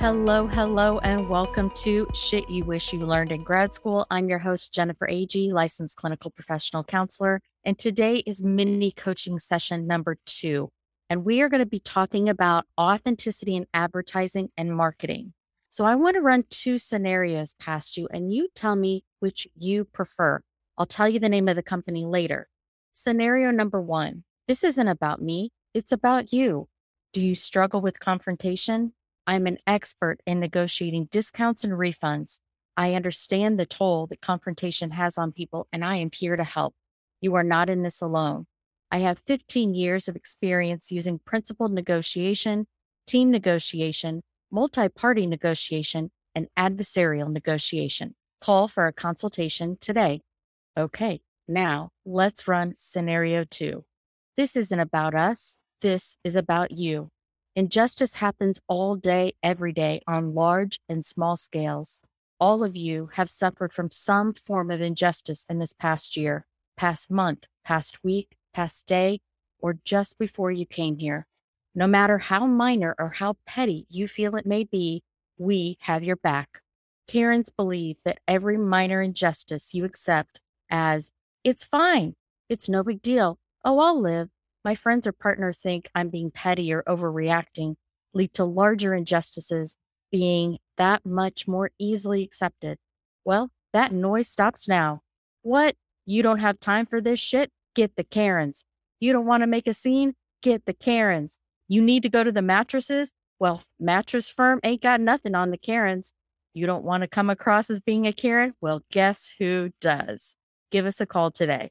Hello, hello, and welcome to Shit You Wish You Learned in Grad School. I'm your host, Jennifer Agee, licensed clinical professional counselor. And today is mini coaching session number two. And we are going to be talking about authenticity in advertising and marketing. So I want to run two scenarios past you, and you tell me which you prefer. I'll tell you the name of the company later. Scenario number one this isn't about me, it's about you. Do you struggle with confrontation? I'm an expert in negotiating discounts and refunds. I understand the toll that confrontation has on people, and I am here to help. You are not in this alone. I have 15 years of experience using principled negotiation, team negotiation, multi party negotiation, and adversarial negotiation. Call for a consultation today. Okay, now let's run scenario two. This isn't about us, this is about you. Injustice happens all day, every day, on large and small scales. All of you have suffered from some form of injustice in this past year, past month, past week, past day, or just before you came here. No matter how minor or how petty you feel it may be, we have your back. Karens believe that every minor injustice you accept as, it's fine, it's no big deal, oh, I'll live, my friends or partner think I'm being petty or overreacting, lead to larger injustices being that much more easily accepted. Well, that noise stops now. What? You don't have time for this shit? Get the Karens. You don't want to make a scene? Get the Karens. You need to go to the mattresses? Well, mattress firm ain't got nothing on the Karens. You don't want to come across as being a Karen? Well, guess who does? Give us a call today.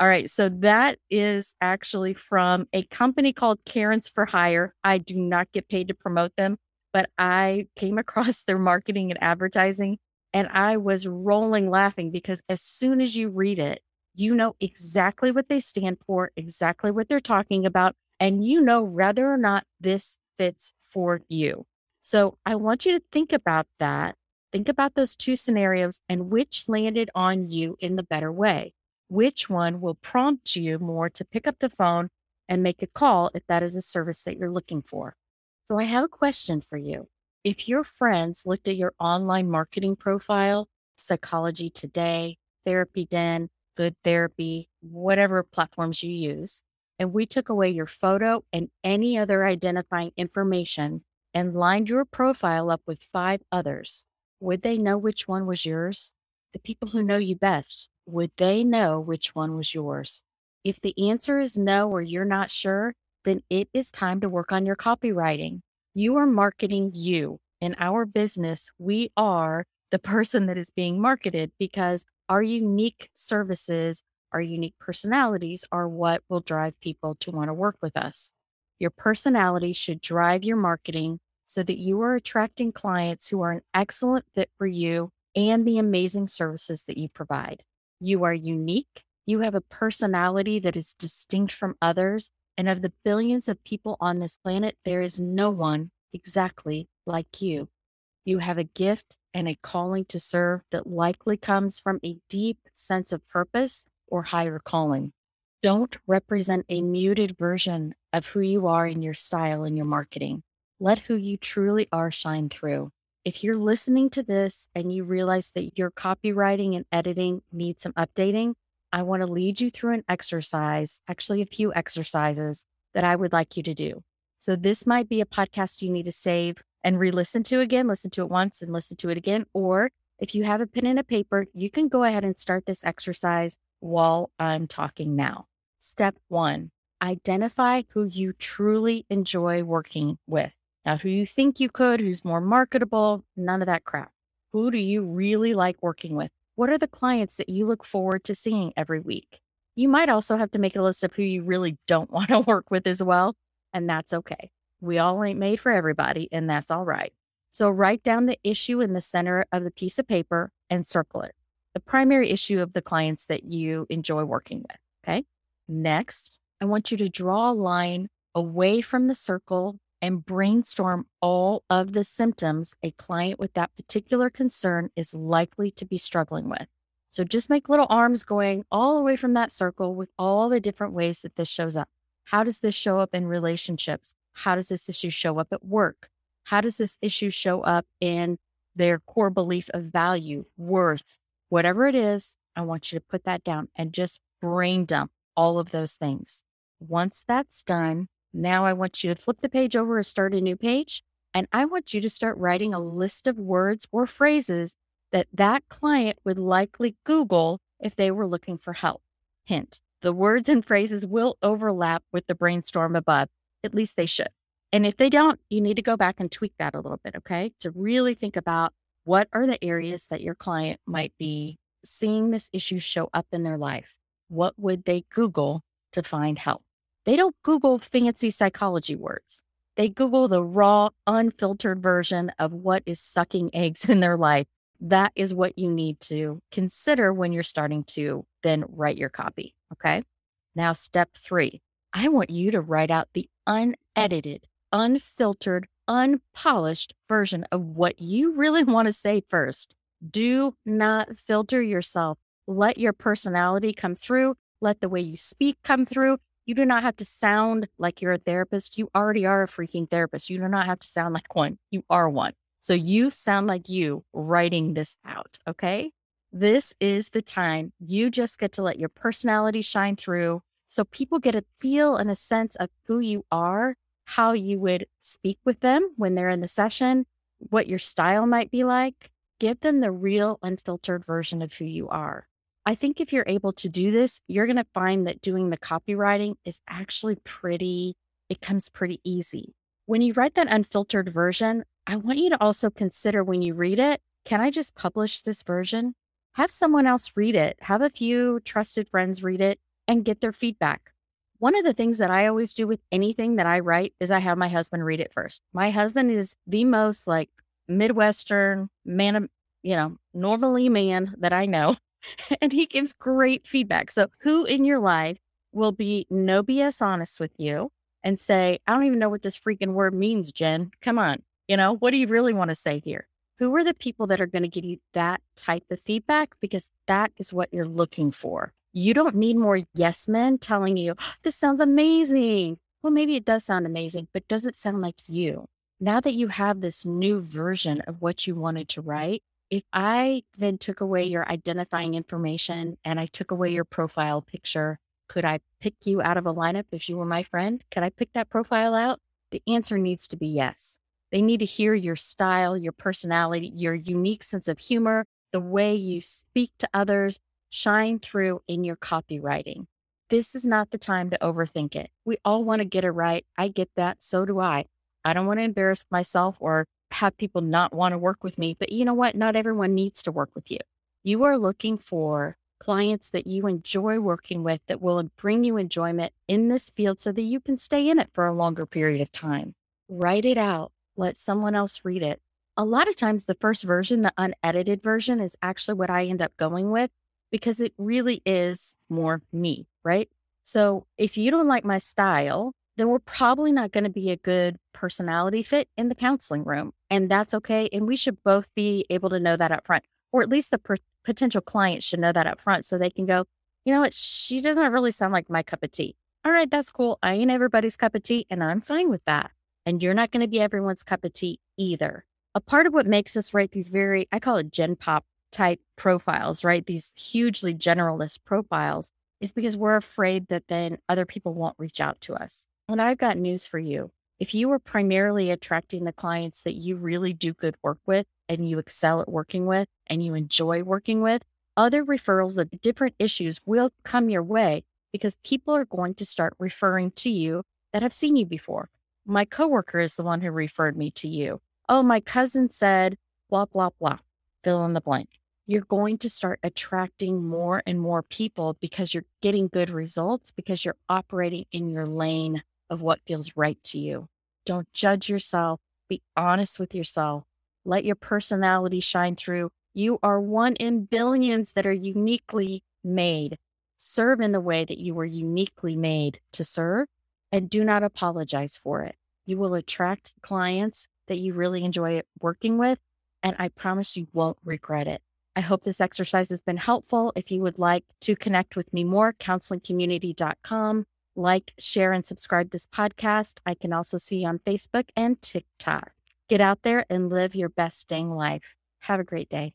All right. So that is actually from a company called Karens for Hire. I do not get paid to promote them, but I came across their marketing and advertising and I was rolling laughing because as soon as you read it, you know exactly what they stand for, exactly what they're talking about, and you know whether or not this fits for you. So I want you to think about that. Think about those two scenarios and which landed on you in the better way which one will prompt you more to pick up the phone and make a call if that is a service that you're looking for. So, I have a question for you. If your friends looked at your online marketing profile, Psychology Today, Therapy Den, Good Therapy, whatever platforms you use, and we took away your photo and any other identifying information and lined your profile up with five others, would they know which one was yours? The people who know you best, would they know which one was yours? If the answer is no or you're not sure, then it is time to work on your copywriting. You are marketing you. In our business, we are the person that is being marketed because our unique services, our unique personalities are what will drive people to want to work with us. Your personality should drive your marketing so that you are attracting clients who are an excellent fit for you and the amazing services that you provide. You are unique. You have a personality that is distinct from others. And of the billions of people on this planet, there is no one exactly like you. You have a gift and a calling to serve that likely comes from a deep sense of purpose or higher calling. Don't represent a muted version of who you are in your style and your marketing. Let who you truly are shine through if you're listening to this and you realize that your copywriting and editing need some updating, I want to lead you through an exercise, actually, a few exercises that I would like you to do. So, this might be a podcast you need to save and re listen to again, listen to it once and listen to it again. Or if you have a pen and a paper, you can go ahead and start this exercise while I'm talking now. Step one identify who you truly enjoy working with. Now, who you think you could, who's more marketable, none of that crap. Who do you really like working with? What are the clients that you look forward to seeing every week? You might also have to make a list of who you really don't want to work with as well. And that's okay. We all ain't made for everybody, and that's all right. So write down the issue in the center of the piece of paper and circle it. The primary issue of the clients that you enjoy working with. Okay. Next, I want you to draw a line away from the circle and brainstorm all of the symptoms a client with that particular concern is likely to be struggling with. So just make little arms going all the way from that circle with all the different ways that this shows up. How does this show up in relationships? How does this issue show up at work? How does this issue show up in their core belief of value, worth, whatever it is? I want you to put that down and just brain dump all of those things. Once that's done, now I want you to flip the page over or start a new page. And I want you to start writing a list of words or phrases that that client would likely Google if they were looking for help. Hint, the words and phrases will overlap with the brainstorm above. At least they should. And if they don't, you need to go back and tweak that a little bit, okay? To really think about what are the areas that your client might be seeing this issue show up in their life. What would they Google to find help? They don't Google fancy psychology words. They Google the raw, unfiltered version of what is sucking eggs in their life. That is what you need to consider when you're starting to then write your copy. Okay. Now, step three I want you to write out the unedited, unfiltered, unpolished version of what you really want to say first. Do not filter yourself. Let your personality come through. Let the way you speak come through. You do not have to sound like you're a therapist. You already are a freaking therapist. You do not have to sound like one. You are one. So you sound like you writing this out. Okay. This is the time you just get to let your personality shine through so people get a feel and a sense of who you are, how you would speak with them when they're in the session, what your style might be like. Give them the real unfiltered version of who you are. I think if you're able to do this, you're going to find that doing the copywriting is actually pretty, it comes pretty easy. When you write that unfiltered version, I want you to also consider when you read it, can I just publish this version? Have someone else read it. Have a few trusted friends read it and get their feedback. One of the things that I always do with anything that I write is I have my husband read it first. My husband is the most like Midwestern man, you know, normally man that I know. and he gives great feedback. So, who in your life will be no BS honest with you and say, I don't even know what this freaking word means, Jen? Come on. You know, what do you really want to say here? Who are the people that are going to give you that type of feedback? Because that is what you're looking for. You don't need more yes men telling you, this sounds amazing. Well, maybe it does sound amazing, but does it sound like you? Now that you have this new version of what you wanted to write, if I then took away your identifying information and I took away your profile picture, could I pick you out of a lineup if you were my friend? Could I pick that profile out? The answer needs to be yes. They need to hear your style, your personality, your unique sense of humor, the way you speak to others shine through in your copywriting. This is not the time to overthink it. We all want to get it right. I get that. So do I. I don't want to embarrass myself or have people not want to work with me. But you know what? Not everyone needs to work with you. You are looking for clients that you enjoy working with that will bring you enjoyment in this field so that you can stay in it for a longer period of time. Write it out, let someone else read it. A lot of times, the first version, the unedited version, is actually what I end up going with because it really is more me, right? So if you don't like my style, then we're probably not going to be a good personality fit in the counseling room. And that's okay. And we should both be able to know that up front, or at least the per- potential client should know that up front so they can go, you know what? She doesn't really sound like my cup of tea. All right, that's cool. I ain't everybody's cup of tea, and I'm fine with that. And you're not going to be everyone's cup of tea either. A part of what makes us write these very, I call it Gen Pop type profiles, right? These hugely generalist profiles is because we're afraid that then other people won't reach out to us. And I've got news for you. If you are primarily attracting the clients that you really do good work with and you excel at working with and you enjoy working with, other referrals of different issues will come your way because people are going to start referring to you that have seen you before. My coworker is the one who referred me to you. Oh, my cousin said, blah, blah, blah, fill in the blank. You're going to start attracting more and more people because you're getting good results because you're operating in your lane of what feels right to you. Don't judge yourself. Be honest with yourself. Let your personality shine through. You are one in billions that are uniquely made. Serve in the way that you were uniquely made to serve and do not apologize for it. You will attract clients that you really enjoy working with, and I promise you won't regret it. I hope this exercise has been helpful. If you would like to connect with me more, counselingcommunity.com like, share, and subscribe this podcast. I can also see you on Facebook and TikTok. Get out there and live your best dang life. Have a great day.